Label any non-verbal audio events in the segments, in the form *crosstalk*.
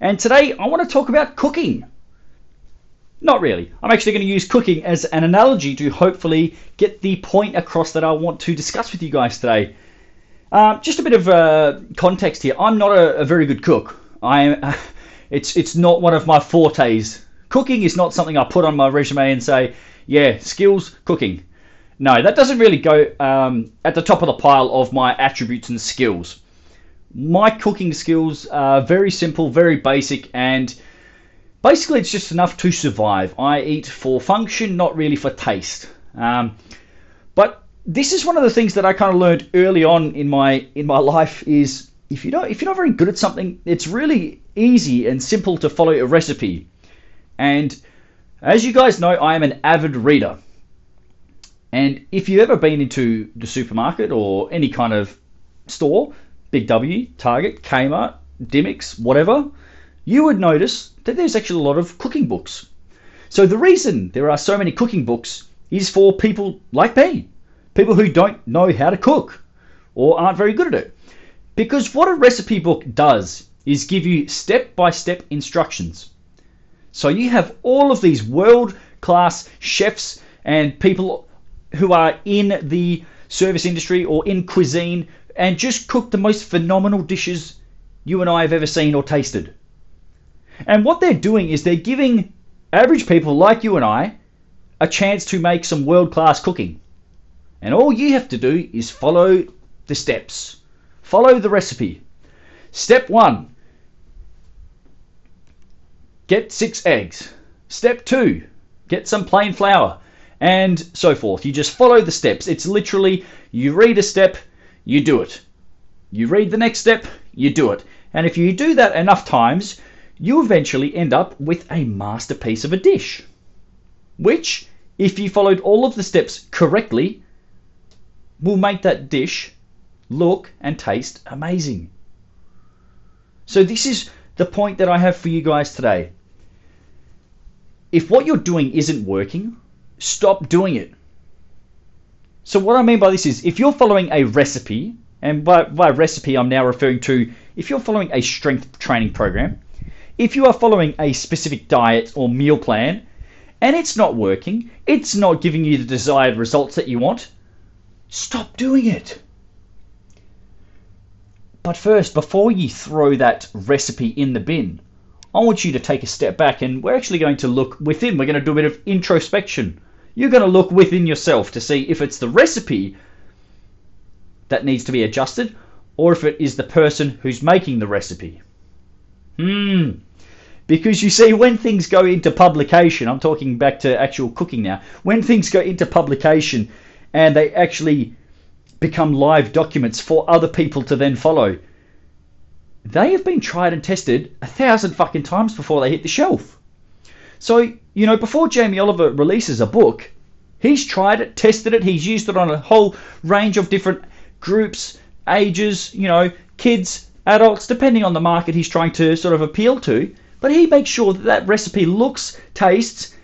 and today I want to talk about cooking. Not really. I'm actually going to use cooking as an analogy to hopefully get the point across that I want to discuss with you guys today. Uh, just a bit of uh, context here. I'm not a, a very good cook. I, *laughs* it's it's not one of my fortes. Cooking is not something I put on my resume and say, yeah, skills cooking. No, that doesn't really go um, at the top of the pile of my attributes and skills. My cooking skills are very simple, very basic, and basically it's just enough to survive. I eat for function, not really for taste. Um, but this is one of the things that I kind of learned early on in my in my life is if you don't if you're not very good at something, it's really easy and simple to follow a recipe. And as you guys know, I am an avid reader. And if you've ever been into the supermarket or any kind of store, Big W, Target, Kmart, Dymocks, whatever, you would notice that there's actually a lot of cooking books. So the reason there are so many cooking books is for people like me, people who don't know how to cook or aren't very good at it. Because what a recipe book does is give you step by step instructions. So you have all of these world class chefs and people who are in the service industry or in cuisine and just cook the most phenomenal dishes you and I have ever seen or tasted. And what they're doing is they're giving average people like you and I a chance to make some world class cooking. And all you have to do is follow the steps, follow the recipe. Step one get six eggs. Step two get some plain flour and so forth. You just follow the steps. It's literally you read a step, you do it. You read the next step, you do it. And if you do that enough times, you eventually end up with a masterpiece of a dish. Which, if you followed all of the steps correctly, will make that dish look and taste amazing. So, this is the point that I have for you guys today. If what you're doing isn't working, stop doing it. So what I mean by this is if you're following a recipe, and by, by recipe I'm now referring to if you're following a strength training program, if you are following a specific diet or meal plan, and it's not working, it's not giving you the desired results that you want, stop doing it. But first, before you throw that recipe in the bin, I want you to take a step back and we're actually going to look within. We're going to do a bit of introspection you're going to look within yourself to see if it's the recipe that needs to be adjusted or if it is the person who's making the recipe. Hmm. Because you see, when things go into publication, I'm talking back to actual cooking now, when things go into publication and they actually become live documents for other people to then follow, they have been tried and tested a thousand fucking times before they hit the shelf. So, you know, before Jamie Oliver releases a book, he's tried it, tested it, he's used it on a whole range of different groups, ages, you know, kids, adults, depending on the market he's trying to sort of appeal to. But he makes sure that that recipe looks, tastes,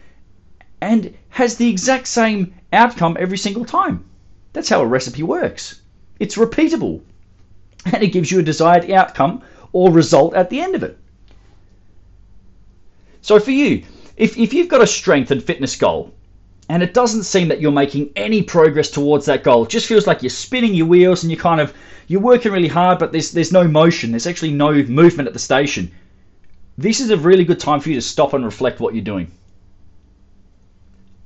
and has the exact same outcome every single time. That's how a recipe works. It's repeatable, and it gives you a desired outcome or result at the end of it. So for you, if, if you've got a strength and fitness goal and it doesn't seem that you're making any progress towards that goal, it just feels like you're spinning your wheels and you're kind of you're working really hard, but there's there's no motion. There's actually no movement at the station. This is a really good time for you to stop and reflect what you're doing.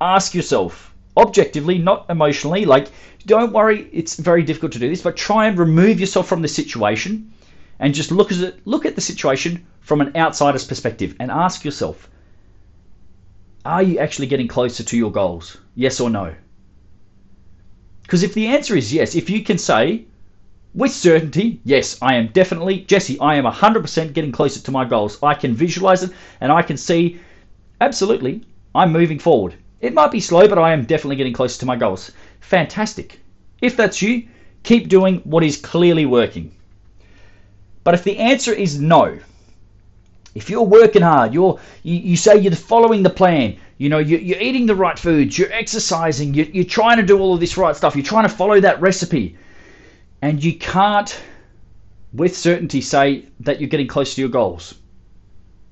Ask yourself objectively, not emotionally. Like, don't worry, it's very difficult to do this, but try and remove yourself from the situation and just look at it, look at the situation from an outsider's perspective and ask yourself are you actually getting closer to your goals? Yes or no? Because if the answer is yes, if you can say with certainty, yes, I am definitely, Jesse, I am 100% getting closer to my goals. I can visualize it and I can see, absolutely, I'm moving forward. It might be slow, but I am definitely getting closer to my goals. Fantastic. If that's you, keep doing what is clearly working. But if the answer is no, if you're working hard, you're you, you say you're following the plan, you know, you're, you're eating the right foods, you're exercising, you're, you're trying to do all of this right stuff, you're trying to follow that recipe, and you can't with certainty say that you're getting close to your goals,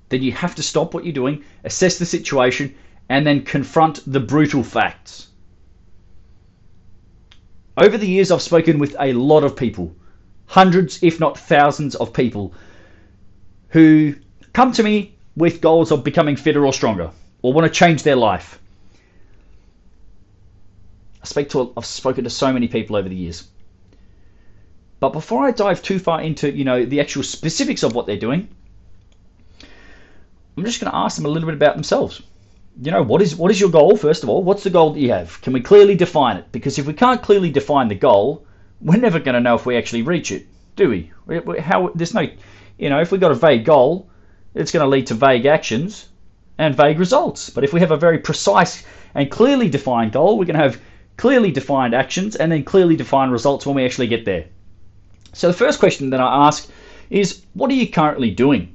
then you have to stop what you're doing, assess the situation, and then confront the brutal facts. Over the years, I've spoken with a lot of people, hundreds, if not thousands, of people who come to me with goals of becoming fitter or stronger or want to change their life. I speak to, I've spoken to so many people over the years. But before I dive too far into, you know, the actual specifics of what they're doing, I'm just going to ask them a little bit about themselves you know, what is what is your goal first of all? What's the goal that you have? Can we clearly define it? Because if we can't clearly define the goal, we're never going to know if we actually reach it, do we? How there's no, you know, if we've got a vague goal, it's going to lead to vague actions and vague results. But if we have a very precise and clearly defined goal, we're going to have clearly defined actions and then clearly defined results when we actually get there. So the first question that I ask is, what are you currently doing?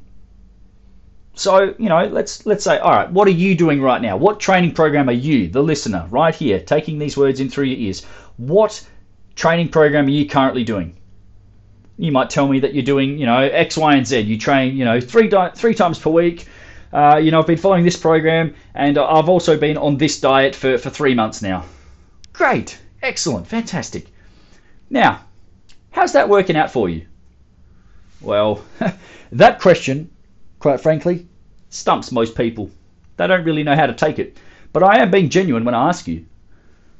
So, you know, let's let's say, all right, what are you doing right now? What training program are you, the listener, right here, taking these words in through your ears? What training program are you currently doing? You might tell me that you're doing, you know, X, Y, and Z. You train, you know, three di- three times per week. Uh, you know, I've been following this program, and I've also been on this diet for, for three months now. Great, excellent, fantastic. Now, how's that working out for you? Well, *laughs* that question quite frankly, stumps most people. They don't really know how to take it. But I am being genuine when I ask you,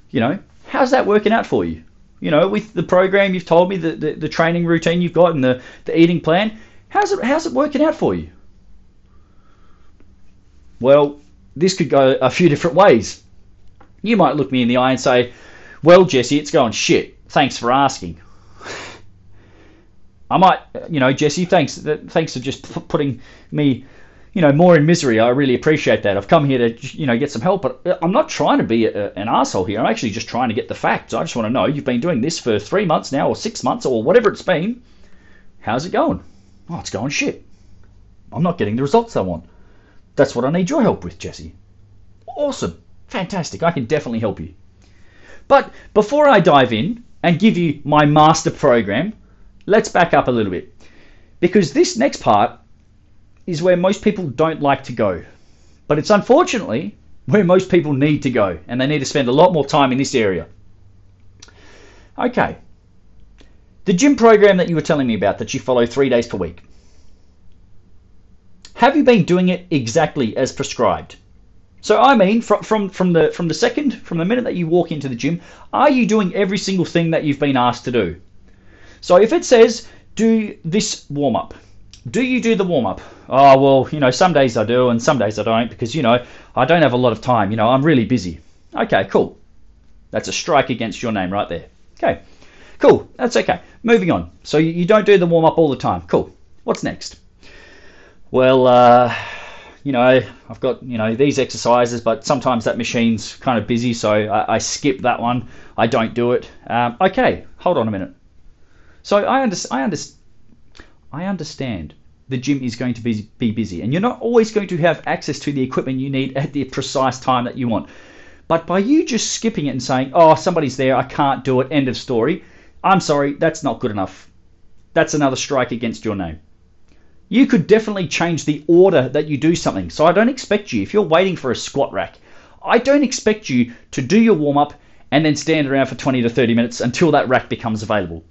you know, how's that working out for you? You know, with the program you've told me, the, the, the training routine you've got and the, the eating plan, how's it, how's it working out for you? Well, this could go a few different ways. You might look me in the eye and say, well, Jesse, it's going shit. Thanks for asking. *laughs* I might, you know, Jesse, thanks, thanks for just putting me, you know, more in misery. I really appreciate that. I've come here to, you know, get some help, but uh, I'm not trying to be a, an asshole here. I'm actually just trying to get the facts. I just want to know you've been doing this for three months now, or six months, or whatever it's been. How's it going? Oh, it's going shit. I'm not getting the results I want. That's what I need your help with, Jesse. Awesome. Fantastic. I can definitely help you. But before I dive in and give you my master program, let's back up a little bit because this next part is where most people don't like to go. But it's unfortunately where most people need to go, and they need to spend a lot more time in this area. Okay. The gym program that you were telling me about that you follow three days per week. Have you been doing it exactly as prescribed? So I mean, from, from, from the from the second, from the minute that you walk into the gym, are you doing every single thing that you've been asked to do? So if it says do this warm up, do you do the warm up? Oh, well, you know, some days I do and some days I don't because, you know, I don't have a lot of time. You know, I'm really busy. Okay, cool. That's a strike against your name right there. Okay, cool. That's okay. Moving on. So you, don't do the warm up all the time. Cool. What's next? Well, uh, you know, I've got, you know, these exercises, but sometimes that machine's kind of busy, so I, I skip that one. I don't do it. Um, okay, hold on a minute. So I, under, I, under, I understand the gym is going to be, be busy and you're not always going to have access to the equipment you need at the precise time that you want. But by you just skipping it and saying, oh, somebody's there, I can't do it, end of story, I'm sorry, that's not good enough. That's another strike against your name. You could definitely change the order that you do something. So I don't expect you, if you're waiting for a squat rack, I don't expect you to do your warm up and then stand around for 20 to 30 minutes until that rack becomes available.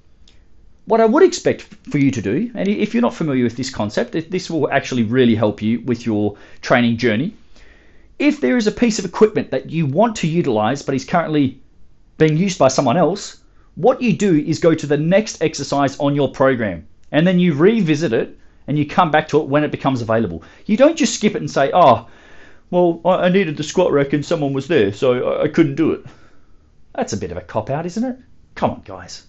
What I would expect for you to do, and if you're not familiar with this concept, this will actually really help you with your training journey. If there is a piece of equipment that you want to utilize but is currently being used by someone else, what you do is go to the next exercise on your program and then you revisit it and you come back to it when it becomes available. You don't just skip it and say, oh, well, I needed the squat rack and someone was there, so I couldn't do it. That's a bit of a cop out, isn't it? Come on, guys.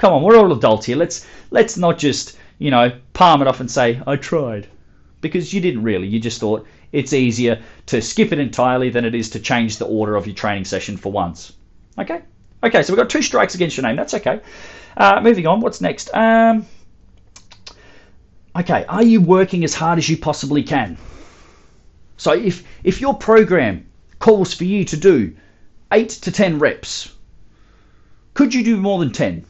Come on, we're all adults here. Let's let's not just you know palm it off and say I tried, because you didn't really. You just thought it's easier to skip it entirely than it is to change the order of your training session for once. Okay. Okay, so we've got two strikes against your name. That's okay. Uh, moving on. What's next? Um, okay, are you working as hard as you possibly can? So if if your program calls for you to do eight to ten reps, could you do more than ten?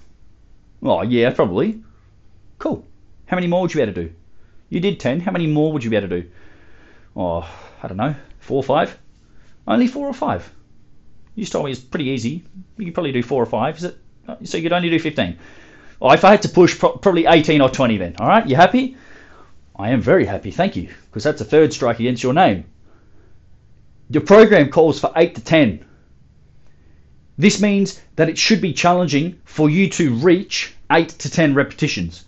Oh yeah, probably. Cool. How many more would you be able to do? You did ten. How many more would you be able to do? Oh, I don't know, four or five. Only four or five. You just told me it's pretty easy. You could probably do four or five. Is it? Oh, so you could only do fifteen. Oh, if I had to push, probably eighteen or twenty. Then, all right. You happy? I am very happy, thank you, because that's a third strike against your name. Your program calls for 8 to 10. This means that it should be challenging for you to reach 8 to 10 repetitions.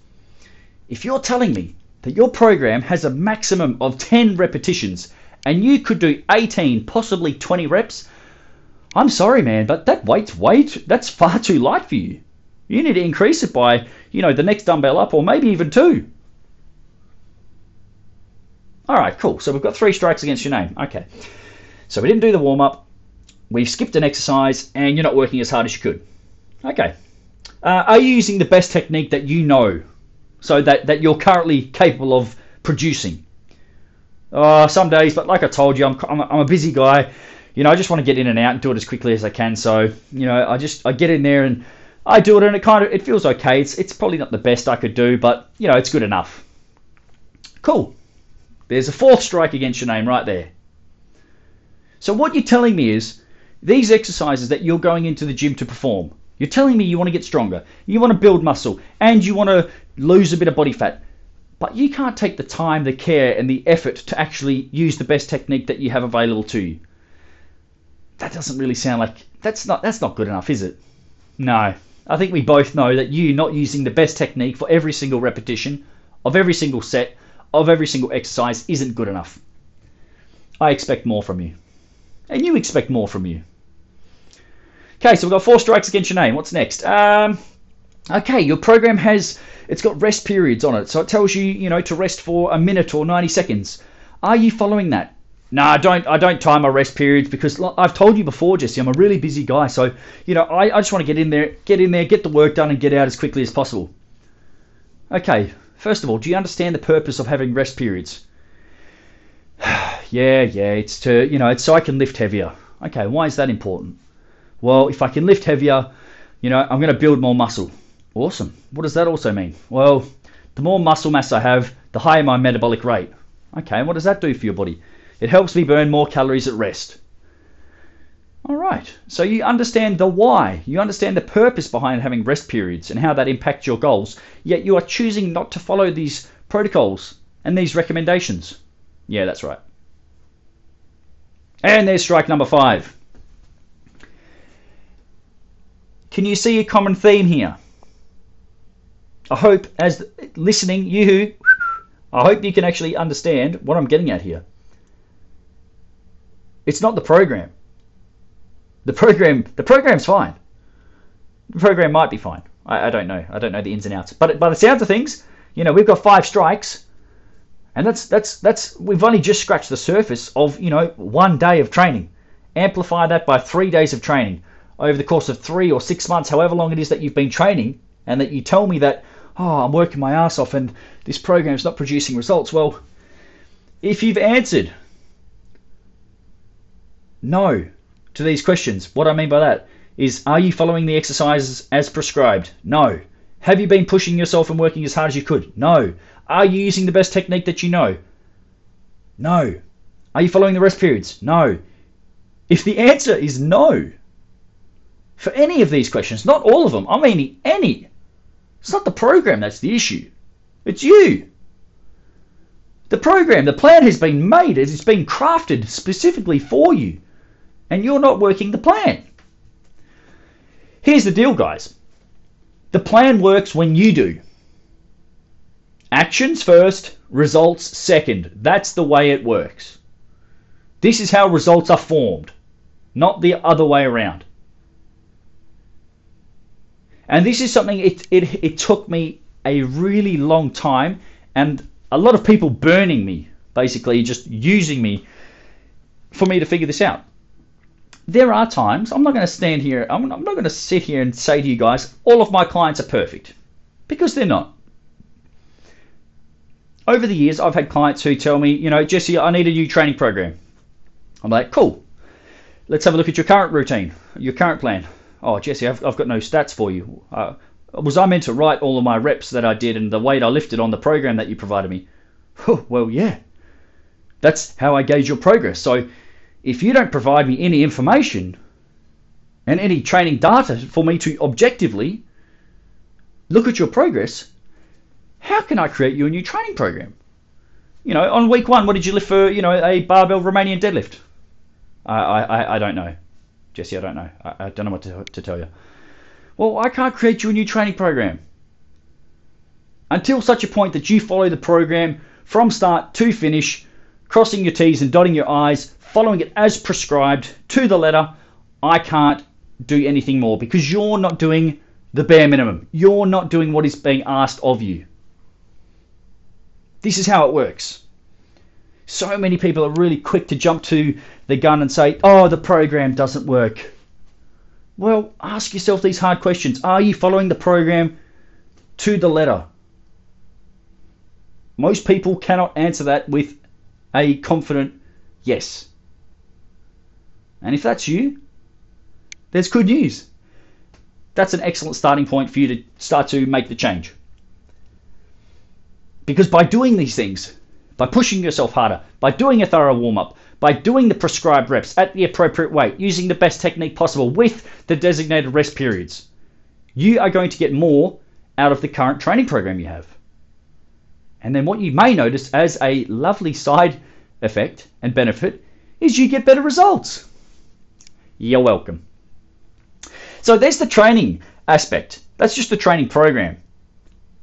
If you're telling me that your program has a maximum of 10 repetitions and you could do 18, possibly 20 reps, I'm sorry, man, but that weight's way too, that's far too light for you. You need to increase it by, you know, the next dumbbell up or maybe even two. All right, cool. So we've got three strikes against your name. Okay. So we didn't do the warm up. We've skipped an exercise, and you're not working as hard as you could. Okay. Uh, are you using the best technique that you know, so that that you're currently capable of producing? Uh, some days, but like I told you, I'm, I'm, I'm a busy guy. You know, I just want to get in and out and do it as quickly as I can. So, you know, I just I get in there and I do it, and it kind of it feels okay. It's it's probably not the best I could do, but you know, it's good enough. Cool. There's a fourth strike against your name right there. So what you're telling me is these exercises that you're going into the gym to perform, you're telling me you want to get stronger, you want to build muscle, and you want to lose a bit of body fat. But you can't take the time, the care, and the effort to actually use the best technique that you have available to you. That doesn't really sound like that's not that's not good enough, is it? No. I think we both know that you not using the best technique for every single repetition of every single set of every single exercise isn't good enough. I expect more from you. And you expect more from you. Okay, so we've got four strikes against your name. What's next? Um, okay, your program has it's got rest periods on it, so it tells you you know to rest for a minute or 90 seconds. Are you following that? No, I don't. I don't time my rest periods because I've told you before, Jesse. I'm a really busy guy, so you know I, I just want to get in there, get in there, get the work done, and get out as quickly as possible. Okay, First of all, do you understand the purpose of having rest periods? *sighs* yeah, yeah, it's to, you know, it's so I can lift heavier. Okay, why is that important? Well, if I can lift heavier, you know, I'm going to build more muscle. Awesome. What does that also mean? Well, the more muscle mass I have, the higher my metabolic rate. Okay, and what does that do for your body? It helps me burn more calories at rest. All right. So you understand the why. You understand the purpose behind having rest periods and how that impacts your goals. Yet you are choosing not to follow these protocols and these recommendations. Yeah, that's right. And there's strike number five. Can you see a common theme here? I hope, as listening, you, I hope you can actually understand what I'm getting at here. It's not the program. The program, the program's fine. The program might be fine. I, I don't know. I don't know the ins and outs. But by the sounds of things, you know, we've got five strikes, and that's that's that's we've only just scratched the surface of you know one day of training. Amplify that by three days of training over the course of three or six months, however long it is that you've been training, and that you tell me that oh I'm working my ass off and this program's not producing results. Well, if you've answered no to these questions. What I mean by that is are you following the exercises as prescribed? No. Have you been pushing yourself and working as hard as you could? No. Are you using the best technique that you know? No. Are you following the rest periods? No. If the answer is no, for any of these questions, not all of them, I mean any, it's not the program that's the issue. It's you. The program, the plan has been made, it's been crafted specifically for you and you're not working the plan. Here's the deal, guys the plan works when you do. Actions first, results second. That's the way it works. This is how results are formed, not the other way around. And this is something it, it, it took me a really long time and a lot of people burning me, basically just using me for me to figure this out. There are times, I'm not going to stand here, I'm not going to sit here and say to you guys, all of my clients are perfect, because they're not. Over the years, I've had clients who tell me, you know, Jesse, I need a new training program. I'm like, cool. Let's have a look at your current routine, your current plan. Oh, Jesse, I've, I've got no stats for you. Uh, was I meant to write all of my reps that I did and the weight I lifted on the program that you provided me? *laughs* well, yeah. That's how I gauge your progress. So if you don't provide me any information and any training data for me to objectively look at your progress, how can I create you a new training program? You know, on week one, what did you lift for, you know, a barbell Romanian deadlift? I, I, I don't know. Jesse, I don't know. I, I don't know what to, to tell you. Well, I can't create you a new training program. Until such a point that you follow the program from start to finish, crossing your T's and dotting your I's, following it as prescribed to the letter, I can't do anything more because you're not doing the bare minimum. You're not doing what is being asked of you. This is how it works. So many people are really quick to jump to the gun and say, oh, the program doesn't work. Well, ask yourself these hard questions. Are you following the program to the letter? Most people cannot answer that with a confident yes. And if that's you, there's good news. That's an excellent starting point for you to start to make the change. Because by doing these things, by pushing yourself harder, by doing a thorough warm up, by doing the prescribed reps at the appropriate weight, using the best technique possible with the designated rest periods, you are going to get more out of the current training program you have. And then what you may notice as a lovely side effect and benefit is you get better results. You're welcome. So there's the training aspect. That's just the training program.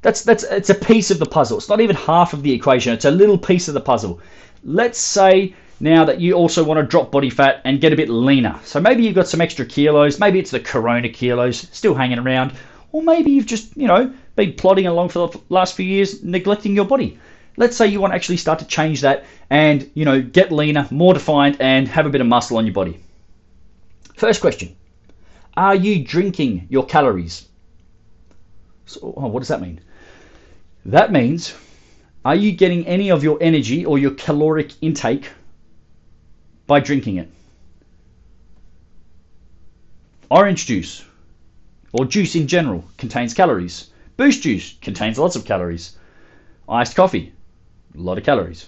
That's that's it's a piece of the puzzle. It's not even half of the equation. It's a little piece of the puzzle. Let's say now that you also want to drop body fat and get a bit leaner. So maybe you've got some extra kilos, maybe it's the corona kilos still hanging around, or maybe you've just, you know, been plodding along for the last few years neglecting your body. Let's say you want to actually start to change that and, you know, get leaner, more defined and have a bit of muscle on your body. First question. Are you drinking your calories? So, oh, what does that mean? That means are you getting any of your energy or your caloric intake by drinking it. Orange juice, or juice in general, contains calories. Boost juice contains lots of calories. Iced coffee, a lot of calories.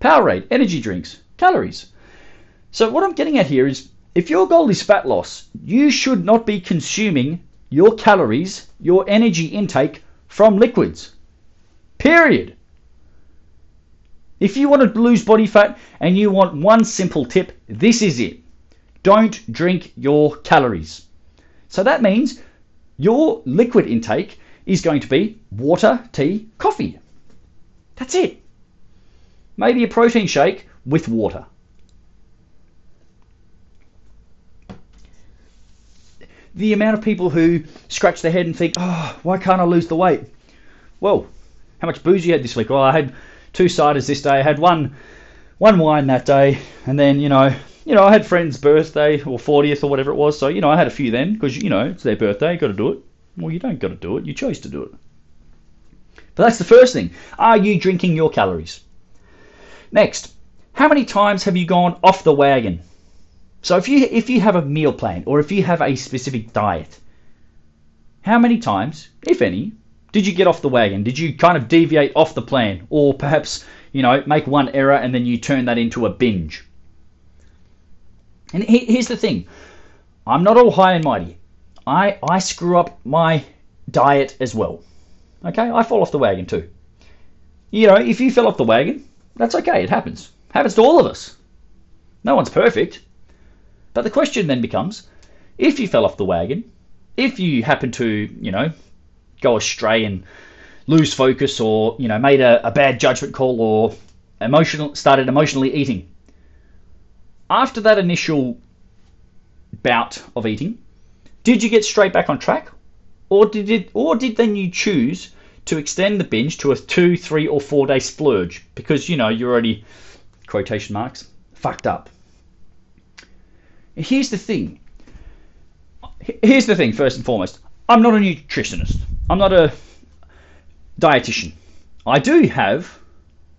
Powerade, energy drinks, calories. So, what I'm getting at here is if your goal is fat loss, you should not be consuming your calories, your energy intake from liquids. Period. If you want to lose body fat and you want one simple tip, this is it. Don't drink your calories. So that means your liquid intake is going to be water, tea, coffee. That's it. Maybe a protein shake with water. The amount of people who scratch their head and think, oh, why can't I lose the weight? Well, how much booze you had this week? Well, I had two ciders this day. I had one one wine that day, and then you know you know I had friend's birthday or 40th or whatever it was. So you know I had a few then because you know it's their birthday. Got to do it. Well, you don't got to do it. You chose to do it. But that's the first thing. Are you drinking your calories? Next, how many times have you gone off the wagon? So if you if you have a meal plan or if you have a specific diet, how many times, if any, did you get off the wagon? Did you kind of deviate off the plan? Or perhaps, you know, make one error and then you turn that into a binge? And here's the thing I'm not all high and mighty. I, I screw up my diet as well. Okay? I fall off the wagon too. You know, if you fell off the wagon, that's okay. It happens. Happens to all of us. No one's perfect. But the question then becomes if you fell off the wagon, if you happen to, you know, go astray and lose focus or you know made a, a bad judgment call or emotional started emotionally eating after that initial bout of eating did you get straight back on track Or did it or did then you choose to extend the binge to a two, three, or four day splurge because you know you're already quotation marks fucked up. Here's the thing. Here's the thing, first and foremost. I'm not a nutritionist. I'm not a dietitian. I do have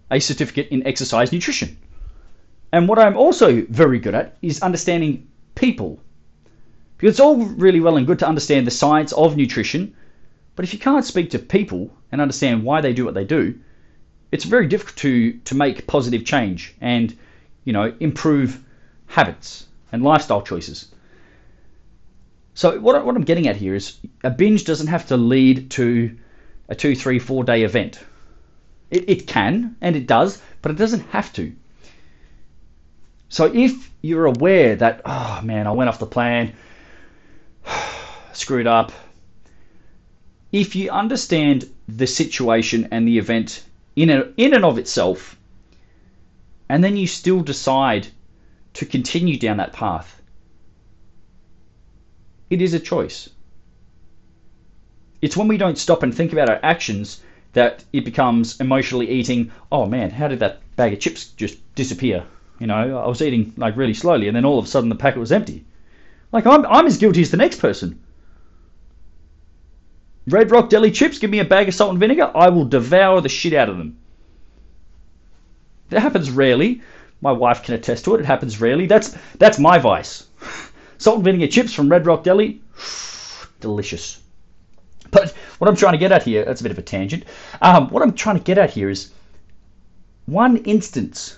a certificate in exercise nutrition. And what I'm also very good at is understanding people. Because it's all really well and good to understand the science of nutrition, but if you can't speak to people and understand why they do what they do, it's very difficult to, to make positive change and, you know, improve habits and lifestyle choices. So what, what I'm getting at here is a binge doesn't have to lead to a two, three, four day event. It, it can and it does, but it doesn't have to. So if you're aware that, oh man, I went off the plan, *sighs* screwed up, if you understand the situation and the event in, in and of itself, and then you still decide to continue down that path, it is a choice. It's when we don't stop and think about our actions that it becomes emotionally eating. Oh man, how did that bag of chips just disappear? You know, I was eating like really slowly, and then all of a sudden the packet was empty. Like I'm, I'm as guilty as the next person. Red Rock Deli chips, give me a bag of salt and vinegar, I will devour the shit out of them. That happens rarely. My wife can attest to it. It happens rarely. That's that's my vice. Salt and vinegar chips from Red Rock Deli, *sighs* delicious. But what I'm trying to get at here, that's a bit of a tangent. Um, what I'm trying to get at here is one instance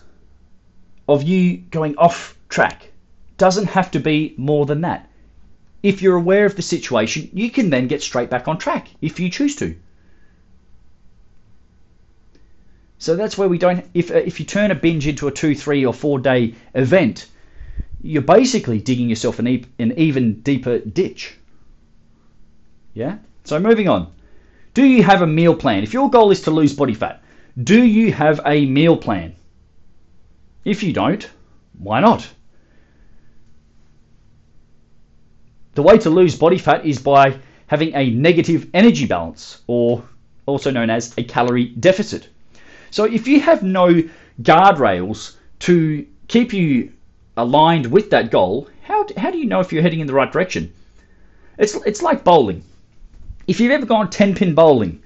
of you going off track doesn't have to be more than that if you're aware of the situation, you can then get straight back on track if you choose to. So that's where we don't. If uh, if you turn a binge into a two, three, or four day event, you're basically digging yourself an, e- an even deeper ditch. Yeah. So moving on. Do you have a meal plan? If your goal is to lose body fat, do you have a meal plan? If you don't, why not? The way to lose body fat is by having a negative energy balance, or also known as a calorie deficit. So if you have no guardrails to keep you aligned with that goal, how, how do you know if you're heading in the right direction? It's, it's like bowling. If you've ever gone 10 pin bowling,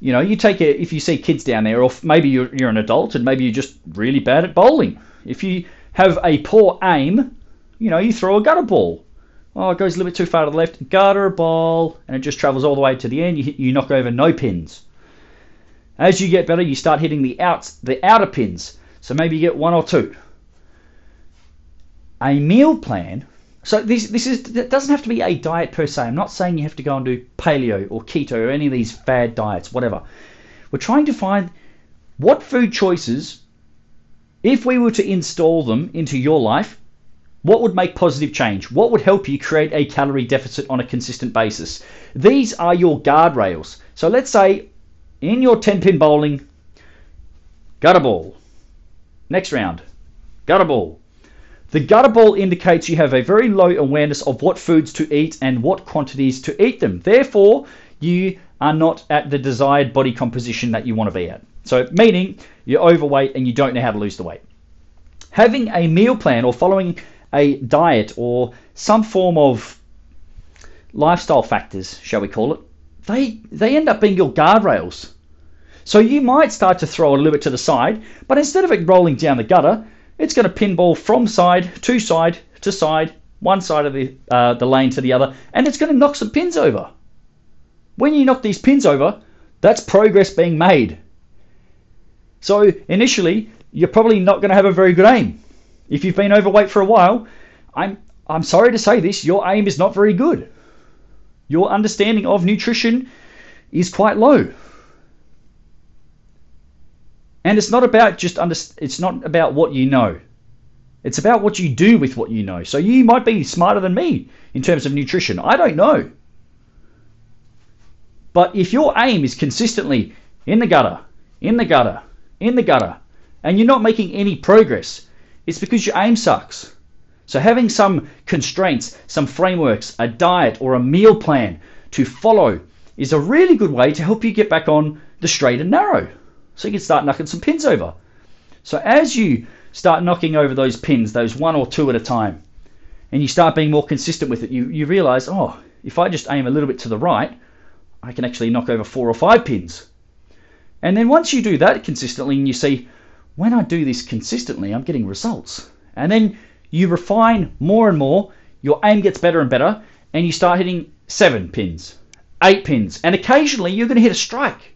you know, you take a, if you see kids down there, or maybe you're, you're an adult and maybe you're just really bad at bowling. If you have a poor aim, you know, you throw a gutter ball Oh, it goes a little bit too far to the left. Gutter ball, and it just travels all the way to the end. You, hit, you knock over no pins. As you get better, you start hitting the outs, the outer pins. So maybe you get one or two. A meal plan. So this this is it doesn't have to be a diet per se. I'm not saying you have to go and do paleo or keto or any of these fad diets, whatever. We're trying to find what food choices, if we were to install them into your life, what would make positive change? What would help you create a calorie deficit on a consistent basis? These are your guardrails. So let's say in your 10 pin bowling, gutter ball. Next round, gutter ball. The gutter ball indicates you have a very low awareness of what foods to eat and what quantities to eat them. Therefore, you are not at the desired body composition that you want to be at. So, meaning you're overweight and you don't know how to lose the weight. Having a meal plan or following a diet or some form of lifestyle factors, shall we call it, they they end up being your guardrails. So you might start to throw a little bit to the side, but instead of it rolling down the gutter, it's going to pinball from side to side to side, one side of the uh, the lane to the other, and it's going to knock some pins over. When you knock these pins over, that's progress being made. So initially, you're probably not going to have a very good aim. If you've been overweight for a while, I'm I'm sorry to say this, your aim is not very good. Your understanding of nutrition is quite low. And it's not about just under, it's not about what you know. It's about what you do with what you know. So you might be smarter than me in terms of nutrition. I don't know. But if your aim is consistently in the gutter, in the gutter, in the gutter, and you're not making any progress, it's because your aim sucks. So having some constraints, some frameworks, a diet or a meal plan to follow is a really good way to help you get back on the straight and narrow. So you can start knocking some pins over. So as you start knocking over those pins, those one or two at a time, and you start being more consistent with it, you, you realize, oh, if I just aim a little bit to the right, I can actually knock over four or five pins. And then once you do that consistently and you see, when I do this consistently, I'm getting results. And then you refine more and more, your aim gets better and better, and you start hitting seven pins, eight pins, and occasionally you're going to hit a strike.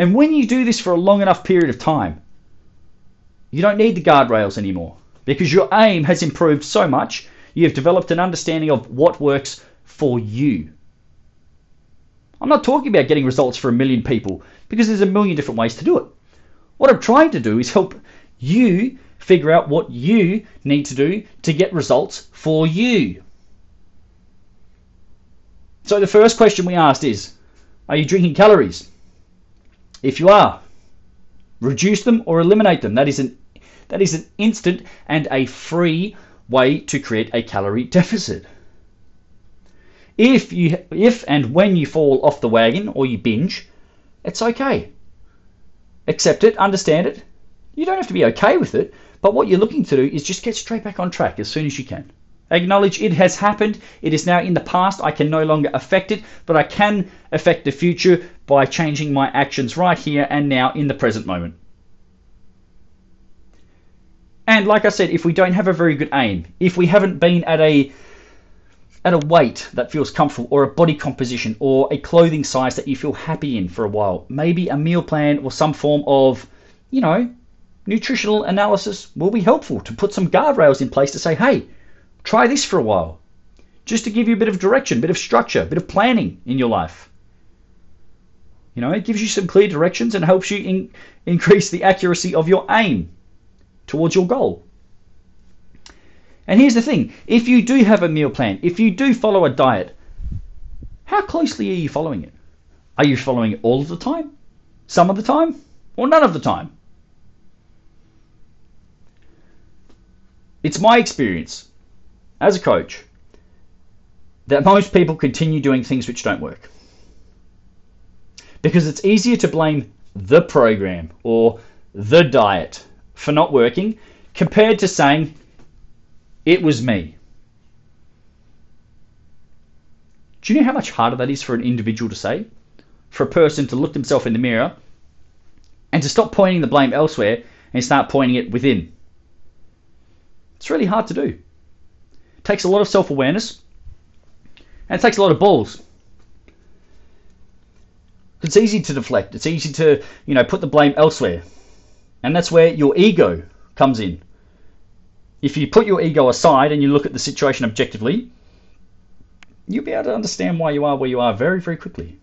And when you do this for a long enough period of time, you don't need the guardrails anymore because your aim has improved so much, you have developed an understanding of what works for you. I'm not talking about getting results for a million people because there's a million different ways to do it. What I'm trying to do is help you figure out what you need to do to get results for you. So the first question we asked is Are you drinking calories? If you are, reduce them or eliminate them. That is an that is an instant and a free way to create a calorie *laughs* deficit. If you if and when you fall off the wagon or you binge, it's okay. Accept it, understand it. You don't have to be okay with it, but what you're looking to do is just get straight back on track as soon as you can. Acknowledge it has happened. It is now in the past. I can no longer affect it, but I can affect the future by changing my actions right here and now in the present moment. And like I said, if we don't have a very good aim, if we haven't been at a at a weight that feels comfortable or a body composition or a clothing size that you feel happy in for a while. Maybe a meal plan or some form of, you know, nutritional analysis will be helpful to put some guardrails in place to say, hey, try this for a while. Just to give you a bit of direction, a bit of structure, a bit of planning in your life. You know, it gives you some clear directions and helps you in, increase the accuracy of your aim towards your goal. And here's the thing if you do have a meal plan, if you do follow a diet, how closely are you following it? Are you following it all of the time? Some of the time? Or none of the time? It's my experience as a coach that most people continue doing things which don't work. Because it's easier to blame the program or the diet for not working compared to saying, it was me. Do you know how much harder that is for an individual to say? For a person to look themselves in the mirror and to stop pointing the blame elsewhere and start pointing it within. It's really hard to do. It takes a lot of self awareness and it takes a lot of balls. It's easy to deflect. It's easy to, you know, put the blame elsewhere. And that's where your ego comes in if you put your ego aside and you look at the situation objectively, you'll be able to understand why you are where you are very, very quickly.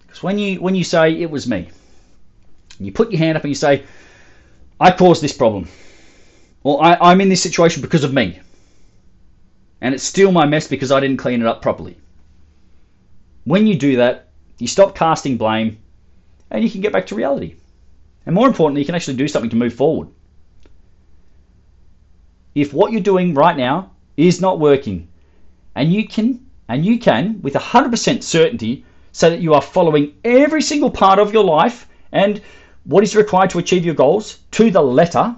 Because when you when you say it was me, you put your hand up and you say, I caused this problem, or I, I'm in this situation because of me, and it's still my mess because I didn't clean it up properly. When you do that, you stop casting blame, and you can get back to reality. And more importantly, you can actually do something to move forward if what you're doing right now is not working and you can and you can with 100% certainty say that you are following every single part of your life and what is required to achieve your goals to the letter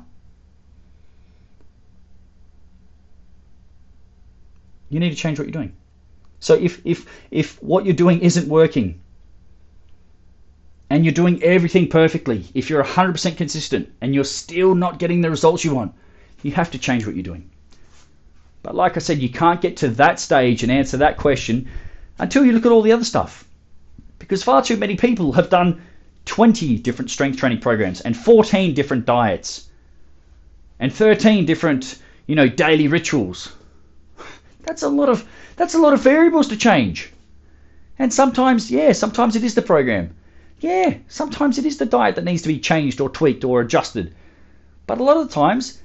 you need to change what you're doing so if if if what you're doing isn't working and you're doing everything perfectly if you're 100% consistent and you're still not getting the results you want you have to change what you're doing. But like I said, you can't get to that stage and answer that question until you look at all the other stuff. Because far too many people have done 20 different strength training programs and 14 different diets and 13 different, you know, daily rituals. That's a lot of that's a lot of variables to change. And sometimes, yeah, sometimes it is the program. Yeah, sometimes it is the diet that needs to be changed or tweaked or adjusted. But a lot of the times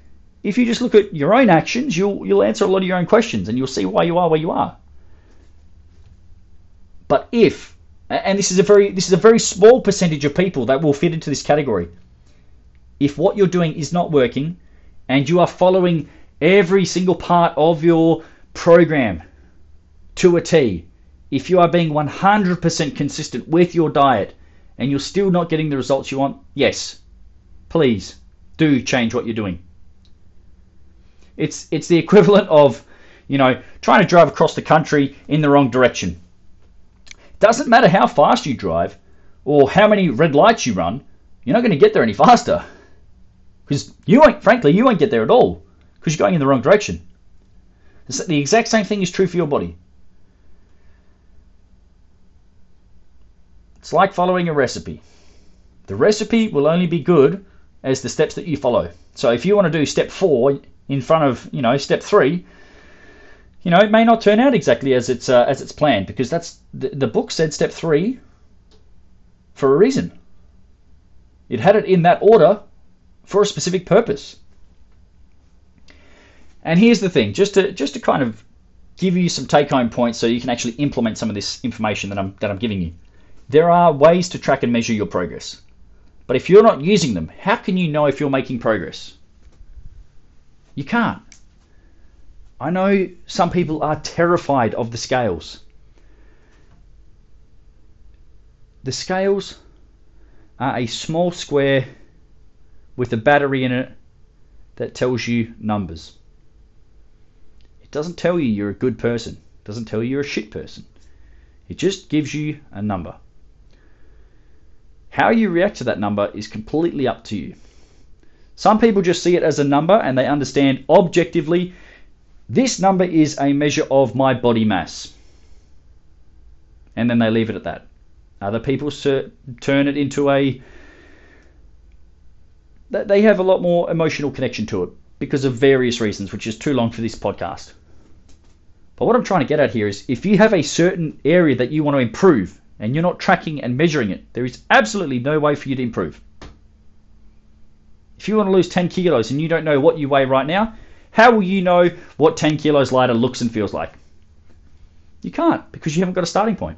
if you just look at your own actions, you'll you'll answer a lot of your own questions and you'll see why you are where you are. But if and this is a very this is a very small percentage of people that will fit into this category. If what you're doing is not working and you are following every single part of your program to a T, if you are being 100% consistent with your diet and you're still not getting the results you want, yes, please do change what you're doing. It's it's the *laughs* equivalent of, you know, trying to drive across the country in the wrong direction. Doesn't matter how fast you drive or how many red lights you run, you're not going to get there any faster. Because you won't, frankly, you won't get there at all because you're going in the wrong direction. The exact same thing is true for your body. It's like following a recipe. The recipe will only be good as the steps that you follow. So if you want to do step four in front of you know step three, you know it may not turn out exactly as it's uh, as it's planned because that's the, the book said step three for a reason. It had it in that order for a specific purpose. And here's the thing, just to just to kind of give you some take-home points so you can actually implement some of this information that I'm that I'm giving you. There are ways to track and measure your progress. But if you're not using them, how can you know if you're making progress? You can't. I know some people are terrified of the scales. The scales are a small square with a battery in it that tells you numbers. Doesn't tell you you're a good person. Doesn't tell you you're a shit person. It just gives you a number. How you react to that number is completely up to you. Some people just see it as a number and they understand objectively this number is a measure of my body mass. And then they leave it at that. Other people turn it into a. They have a lot more emotional connection to it because of various reasons, which is too long for this podcast. But what I'm trying to get at here is if you have a certain area that you want to improve and you're not tracking and measuring it, there is absolutely no way for you to improve. If you want to lose 10 kilos and you don't know what you weigh right now, how will you know what 10 kilos lighter looks and feels like? You can't because you haven't got a starting point.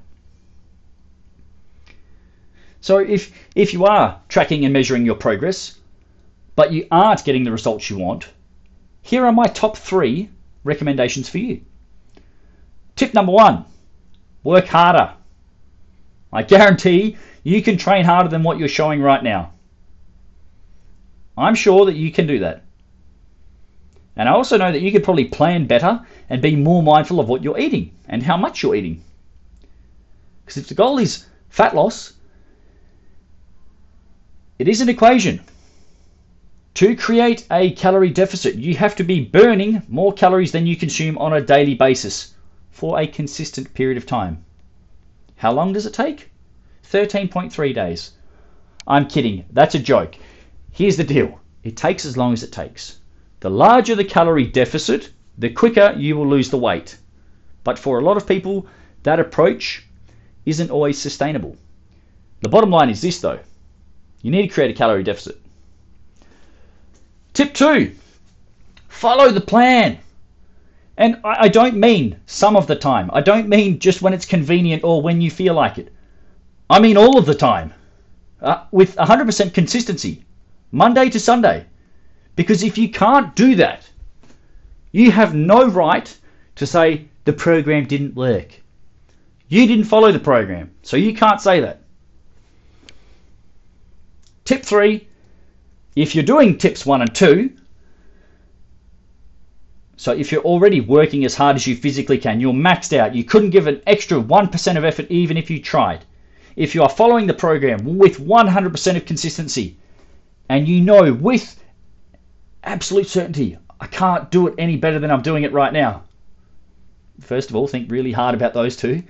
So if if you are tracking and measuring your progress, but you aren't getting the results you want, here are my top 3 recommendations for you. Tip number 1, work harder. I guarantee you can train harder than what you're showing right now. I'm sure that you can do that. And I also know that you could probably plan better and be more mindful of what you're eating and how much you're eating. Because if the goal is fat loss, it is an equation. To create a calorie deficit, you have to be burning more calories than you consume on a daily basis for a consistent period of time. How long does it take? 13.3 days. I'm kidding. That's a joke. Here's the deal it takes as long as it takes. The larger the calorie deficit, the quicker you will lose the weight. But for a lot of people, that approach isn't always sustainable. The bottom line is this though you need to create a calorie deficit. Tip two follow the plan. And I, I don't mean some of the time. I don't mean just when it's convenient or when you feel like it. I mean all of the time. Uh, with 100% consistency. Monday to Sunday. Because if you can't do that, you have no right to say the program didn't work. You didn't follow the program, so you can't say that. Tip three if you're doing tips one and two, so if you're already working as hard as you physically can, you're maxed out, you couldn't give an extra 1% of effort even if you tried. If you are following the program with 100% of consistency, and you know with absolute certainty, I can't do it any better than I'm doing it right now. First of all, think really hard about those two.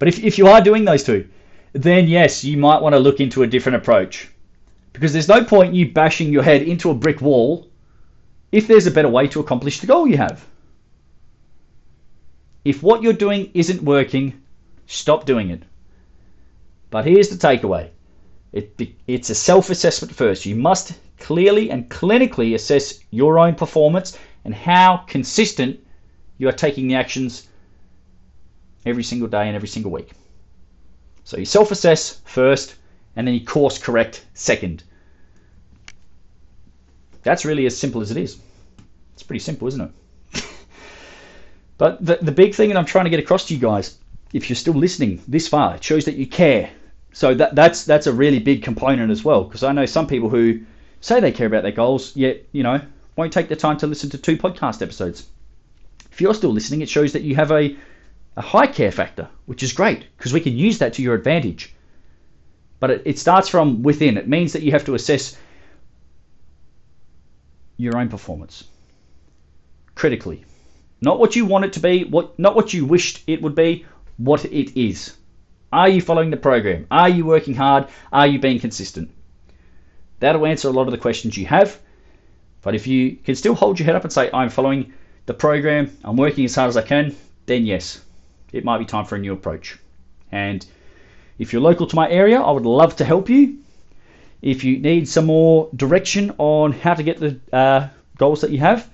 But if, if you are doing those two, then yes, you might want to look into a different approach. Because there's no point you bashing your head into a brick wall if there's a better way to accomplish the goal you have. If what you're doing isn't working, stop doing it. But here's the takeaway it, it's a self assessment first. You must clearly and clinically assess your own performance and how consistent you are taking the actions every single day and every single week. So you self assess first and then you course correct second. That's really as simple as it is. It's pretty simple, isn't it? *laughs* But the, the big thing that I'm trying to get across to you guys, if you're still listening this far, it shows that you care. So that, that's that's a really big component as well, because I know some people who say they care about their goals, yet you know won't take the time to listen to two podcast episodes. If you're still listening, it shows that you have a, a high care factor, which is great because we can use that to your advantage. But it, it starts from within. It means that you have to assess your own performance critically. Not what you want it to be, what not what you wished it would be, what it is. Are you following the program? Are you working hard? Are you being consistent? That'll answer a lot of the questions you have. But if you can still hold your head up and say, I'm following the program, I'm working as hard as I can, then yes, it might be time for a new approach. And if you're local to my area, I would love to help you. If you need some more direction on how to get the uh, goals that you have,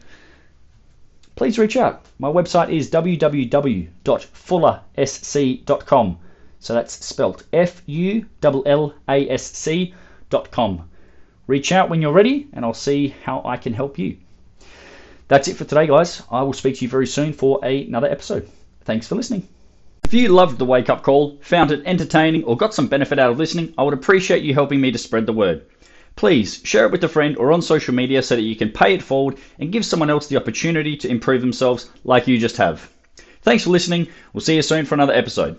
please reach out. My website is www.fullasc.com. So that's spelt F U L L A S C.com. Reach out when you're ready, and I'll see how I can help you. That's it for today, guys. I will speak to you very soon for another episode. Thanks for listening. If you loved the wake up call, found it entertaining, or got some benefit out of listening, I would appreciate you helping me to spread the word. Please share it with a friend or on social media so that you can pay it forward and give someone else the opportunity to improve themselves like you just have. Thanks for listening. We'll see you soon for another episode.